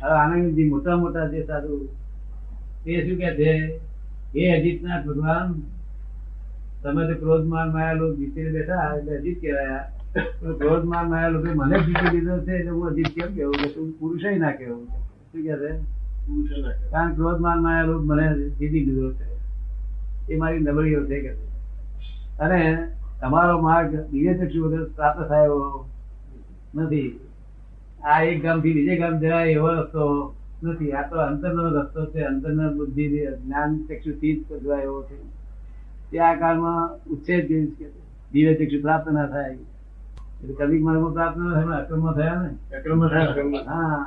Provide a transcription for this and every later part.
આનંદજી મોટા મોટા જે સાધુ તે શું કે છે? હે અજીતનાથ ભગવાન. તમે તો ક્રોધ માન માયા લોક જીતી બેઠા એટલે અજીત કહેવાયા. પણ ક્રોધ માન માયા લોકો મને જીતી લીધો છે એટલે હું અજીત કેમ કેવું કે તું પુરુષ ના કેવું શું કે છે? કારણ ક્રોધ માન માયા લોક મને જીતી લીધો છે. એ મારી નબળીઓ છે કે અને તમારો માર્ગ દિવ્ય ચક્ષુ વગર પ્રાપ્ત થયો નથી. આ એક ગામથી બીજે ગામ જવાય એવો રસ્તો નથી. આ તો અંતરનો રસ્તો છે. અંતરના બુદ્ધિ જ્ઞાન ચક્ષુ થી જ એવો છે. તે આ કાળમાં ઉચ્છેદ જેવી છે. દિવ્ય ચક્ષુ પ્રાપ્ત ના થાય. એટલે કવિક માર્ગમાં પ્રાપ્ત ના થાય અક્રમમાં થયા ને? હા થયા હા.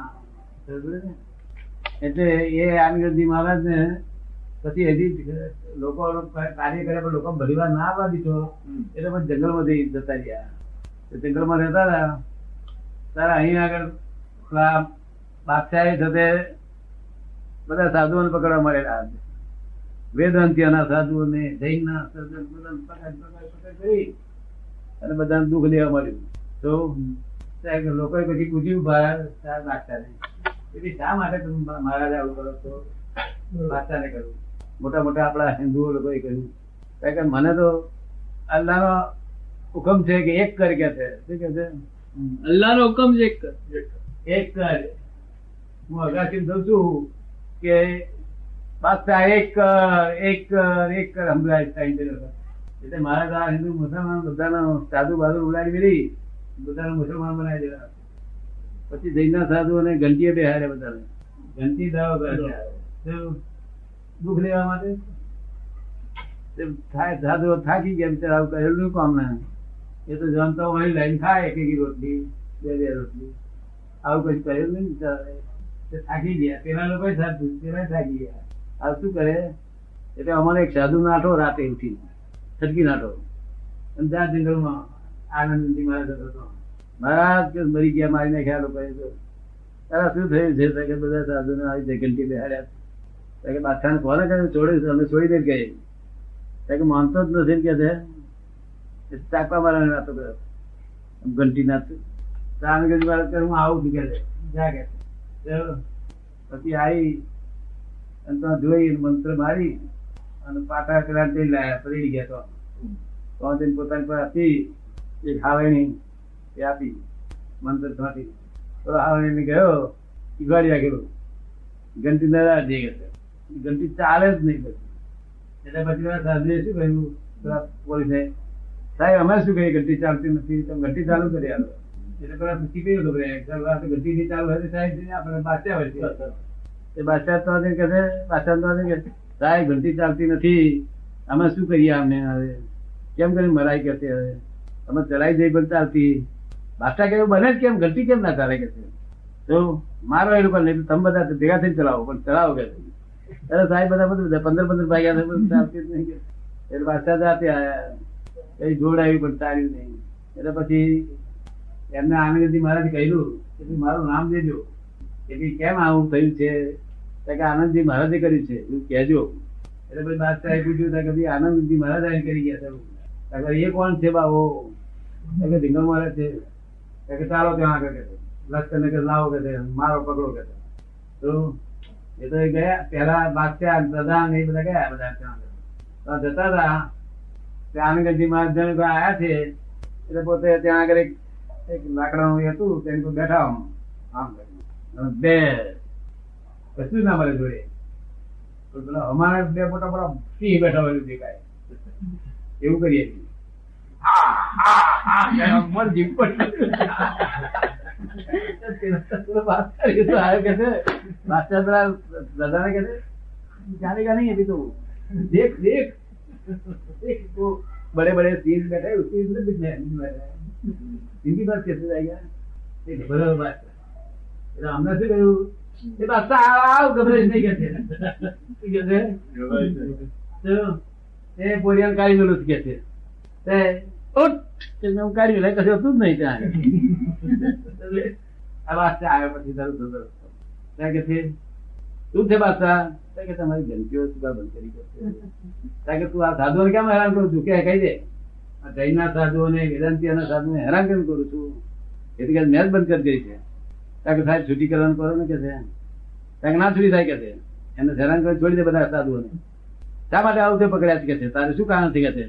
એટલે એ આનંદજી મહારાજ ને પછી હજી લોકો કાર્ય કર્યા પણ લોકો ભરીવાર ના આવવા દીધો. એટલે પછી જંગલમાં જઈ જતા રહ્યા. જંગલમાં રહેતા હતા. ત્યારે અહીં આગળ પેલા સાથે બધા સાધુઓને પકડવા મળેલા વેદાંતિઓના સાધુઓને જૈનના સર્જન બધાને પકડ પકડ પકડ કરી અને બધાને દુઃખ લેવા મળ્યું. તો લોકોએ પછી પૂછ્યું બાદશાહ બાદશાહને. ભઈ શા માટે તમે મહારાજ આવું કરો છો? બાદશાહને કહ્યું. મોટા મોટા આપણા હિન્દુઓ લોકોએ કહ્યું. કારણ કે મને તો અલ્લાહનો હુકમ છે કે એક કરી કે છે. શું કે છે? અલ્લાહનો હુકમ જ એક એક કર હું અગાસી દઉં છું કે પાછા એક કર એક કર એક કર સંભળાય એટલે મારા દ્વારા હિન્દુ મુસલમાન બધાનો સાધુ બાધુ ઉડાડી મેળી, બધાને મુસલમાન બનાવી દેવા. પછી જૈનના સાધુ અને ઘંટીએ બેહાડે બધાને. ઘંટી દાવો કરે દુઃખ લેવા માટે? થાય સાધુ થાકી ગયા બિચારા, આવું કરેલું કામ ના. એ તો જમતા હોય લાઈન ખાય એક એક રોટલી, બે બે રોટલી. આવું કઈ કર્યું નહીં બિચારાએ. થાકી ગયા. પેલા લોકો સાધું પેલા થાકી ગયા. આ શું કરે? એટલે અમારે એક સાધુ નાઠો રાતે ઉઠી છટકી નાઠો. અને ત્યાં જંગલમાં આનંદજી મહારાજ હતો. મહારાજ મરી ગયા, મારી નાખ્યા લોકોએ. તો તારા શું થયું? છે તો કે બધા સાધુને આવી જગંટી બેહાડ્યા. તો કે બાદશાહને કોને કહ્યું છોડી અમે છોડી દે ગઈ તો કે માનતો જ નથી કે છે. એ ચાકવા મારવાની વાતો કરે ઘંટી નાચતું તાનગંજ વાળા કરે હું આવું નીકળે જાગે પછી આવી અને તો જોઈ મંત્ર મારી અને પાટા પેલા તે લાયા પડી ગયા તો. તો જઈને પોતાની પર હતી એ હાવેણી એ આપી. મંત્રમાંથી તો હાવેણી ગયો. ઈગાડી ગયો. ઘંટી ના જઈ ગયા. ઘંટી ચાલે જ નહીં પછી. એટલે પછી સાધુએ શું કહ્યું પેલા પોલીસે સાહેબ અમે શું કહીએ? ઘંટી ચાલતી નથી. તમે ઘંટી ચાલુ કરી આલો એટલે પેલા પૂછી ગયું તો ભાઈ ચાલો આ તો ઘંટી નહીં ચાલુ હતી સાહેબ આપણે બાચ્યા હોય એ બાદશાહ તો કહે છે, બાદશાહ તો કહે સાહેબ ઘંટી ચાલતી નથી. અમે શું કરીએ અમને હવે? કેમ કરીને મરાઈ કે હવે? અમે ચલાવી જઈ પણ ચાલતી. બાદશાહ કેવું બને કેમ? ઘંટી કેમ ના ચાલે? કે તો મારો એ લોકો નહીં તમે બધા ભેગા થઈને ચલાવો પણ ચલાવો કે સાહેબ, બધા બધું પંદર પંદર ભાગ્યા ચાલતી નહીં એટલે બાદશાહ જાતે આયા. કઈ જોડ આવી પણ તાર્યું નહીં. એટલે પછી એમને આનંદજી મહારાજ કહ્યું, કે મારું નામ દેજો. કે કેમ આવું થયું છે? કે આનંદજી મહારાજે કર્યું છે. એવું કહેજો. એટલે પછી બાદશાહે પૂછ્યું કે ભાઈ આનંદજી મહારાજ કરી ગયા છે. એ કોણ છે બાવો? કે ધીંગલ મહારાજ છે. કે ચાલો ત્યાં આગળ કે છે. લશ્કરને કે લાવો કે મારો પકડો કે તો એ તો ગયા. પેલા બાદશાહ પ્રધાન એ બધા ગયા, બધા ત્યાં જતા હતા ત્યાં મહાજન આયા છે એટલે પોતે ત્યાં આગળ એક લાકડાનું હતું તેની પર બેઠા આમ. બે કશું ના મળે જોડે. પેલા અમારા બે મોટા મોટા સિંહ બેઠા હોય દેખાય. એવું કરીએ છીએ. દાદા ને આવ્યો કે કહે છે, જાનેગા નહીં અભી તો દેખ દેખ. देख वो बड़े बड़े सीन बैठे हैं, उसके अंदर भी मैं- मैं बैठा है। हिंदी बात कैसे जाएगा એ બરાબર વાત છે. એટલે અમને શું કહ્યું એ બાદશાહ આવ, આવ ગભરાઈશ નહીં કે છે. શું કે છે? તો એ પોરિયાને કાઢી મેલું કે છે તે ઉઠ તે મેં કાઢ્યું એટલે કશું હતું જ નહીં ત્યાં એટલે આ બાદશાહ આવ્યો પછી તરત જ તરત. ત્યાં કે છે શું છે બાદશાહ કે તમારી ગંદકીઓ સુધા બંધ કરી કે તું આ સાધુઓને કેમ હેરાન કરું છું? કે કહી દે. આ જૈનના સાધુઓને વેદાંતિઓના સાધુઓને હેરાન કેમ કરું છું? એટલે કે મેં જ બંધ કરી દઈ છે. કે સાહેબ છૂટી કરવાનું કરો ને કે છે? ત્યાં ના છૂટી થાય કે છે? એને હેરાન કરી છોડી દે બધા સાધુઓને. શા માટે આવું તે પકડ્યા છે કે છે? તારે શું કારણ છે કે છે?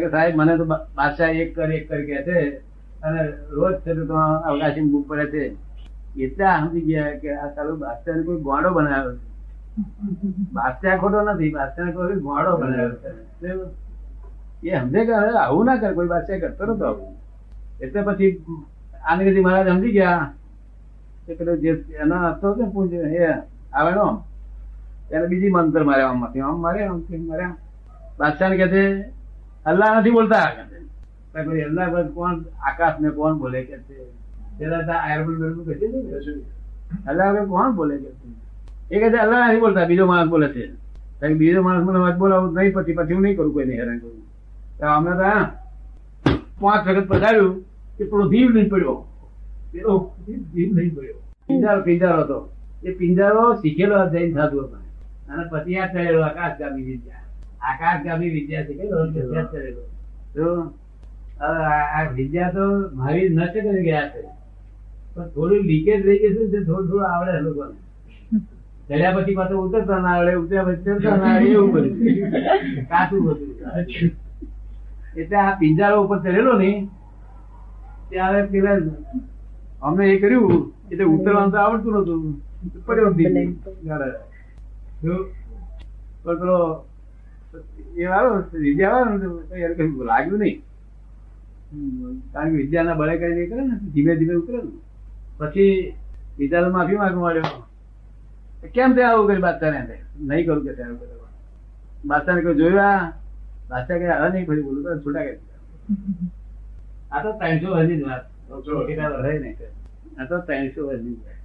કે સાહેબ, મને તો બાદશાહ એક કર એક કર કે છે. અને રોજ છે તો અવકાશી બુક પડે છે. એટલા સમજી ગયા કે આ તારો બાદશાહ કોઈ ગોળો બનાવ્યો છે. બાદશાહ ખોટો નથી બાદશાહ કોઈ ગોળો બનાવ્યો છે. એ સમજે કે આવું ના કરે, કોઈ બાદશાહ કરતો નતો આવું. એટલે પછી આનગીરી મહારાજ સમજી ગયા. પેલો જે એનો હતો ને પૂંજ, એ આવેલો ત્યારે બીજી મંત્ર માર્યા આમમાંથી આમ માર્યા આમ માર્યા. બાદશાહ કે છે અલ્લાહ નથી બોલતા. કે અલ્લાહ કોણ આકાશ ને કોણ બોલે કે છે? એ બીજો માણસ બોલે છે. બીજો માણસ મને વાત બોલાવું નહીં, પછી પછી હું નહીં કરું કોઈને હેરાન કરું અમે તો પાંચ વખત પધાર્યું કે પેલો ધીમ નહીં પડ્યો. પેલો ધીમ નહીં પડ્યો. પિંજારો પિંજારો હતો. એ પિંજારો શીખેલો જૈન સાધુ હતો અને પછી આ ચડેલો આકાશગામી વિદ્યા. આકાશગામી વિદ્યા શીખેલો ચડેલો તો આ વિદ્યા તો મારી નષ્ટ કરી ગયા છે. પણ થોડું લીકેજ રહી જશે ને થોડું થોડું આવડે લોકોને. ચડ્યા પછી પાછું ઉતરતા ના આવડે, ઉતર્યા પછી ચડતા ના આવડે, એવું બધું. કાચું બધું. એટલે આ પિંજારો ઉપર ચડેલો ને, ત્યારે પેલા અમે એ કર્યું એટલે ઉતરવાનું તો આવડતું નતું પડ્યો. પણ પેલો એ વાળો, વિદ્યા વાળો યાર કઈ લાગ્યું નહીં. કારણ કે વિદ્યાના બળે કઈ કરે ને, ધીમે ધીમે ઉતરે ને. પછી વિદ્યાને માફી માંગવા માંડ્યો. કેમ તે આવું કરી બાદશાહ ને નહીં કરું કે ત્યાં બાદશાહ ને જોયું બાદશાહ કે હવે નહીં ફરી બોલું. તો છૂટા કરી આ તો ત્રણસો હજી જ વાત. આ તો ત્રણસો હજી જ વાત.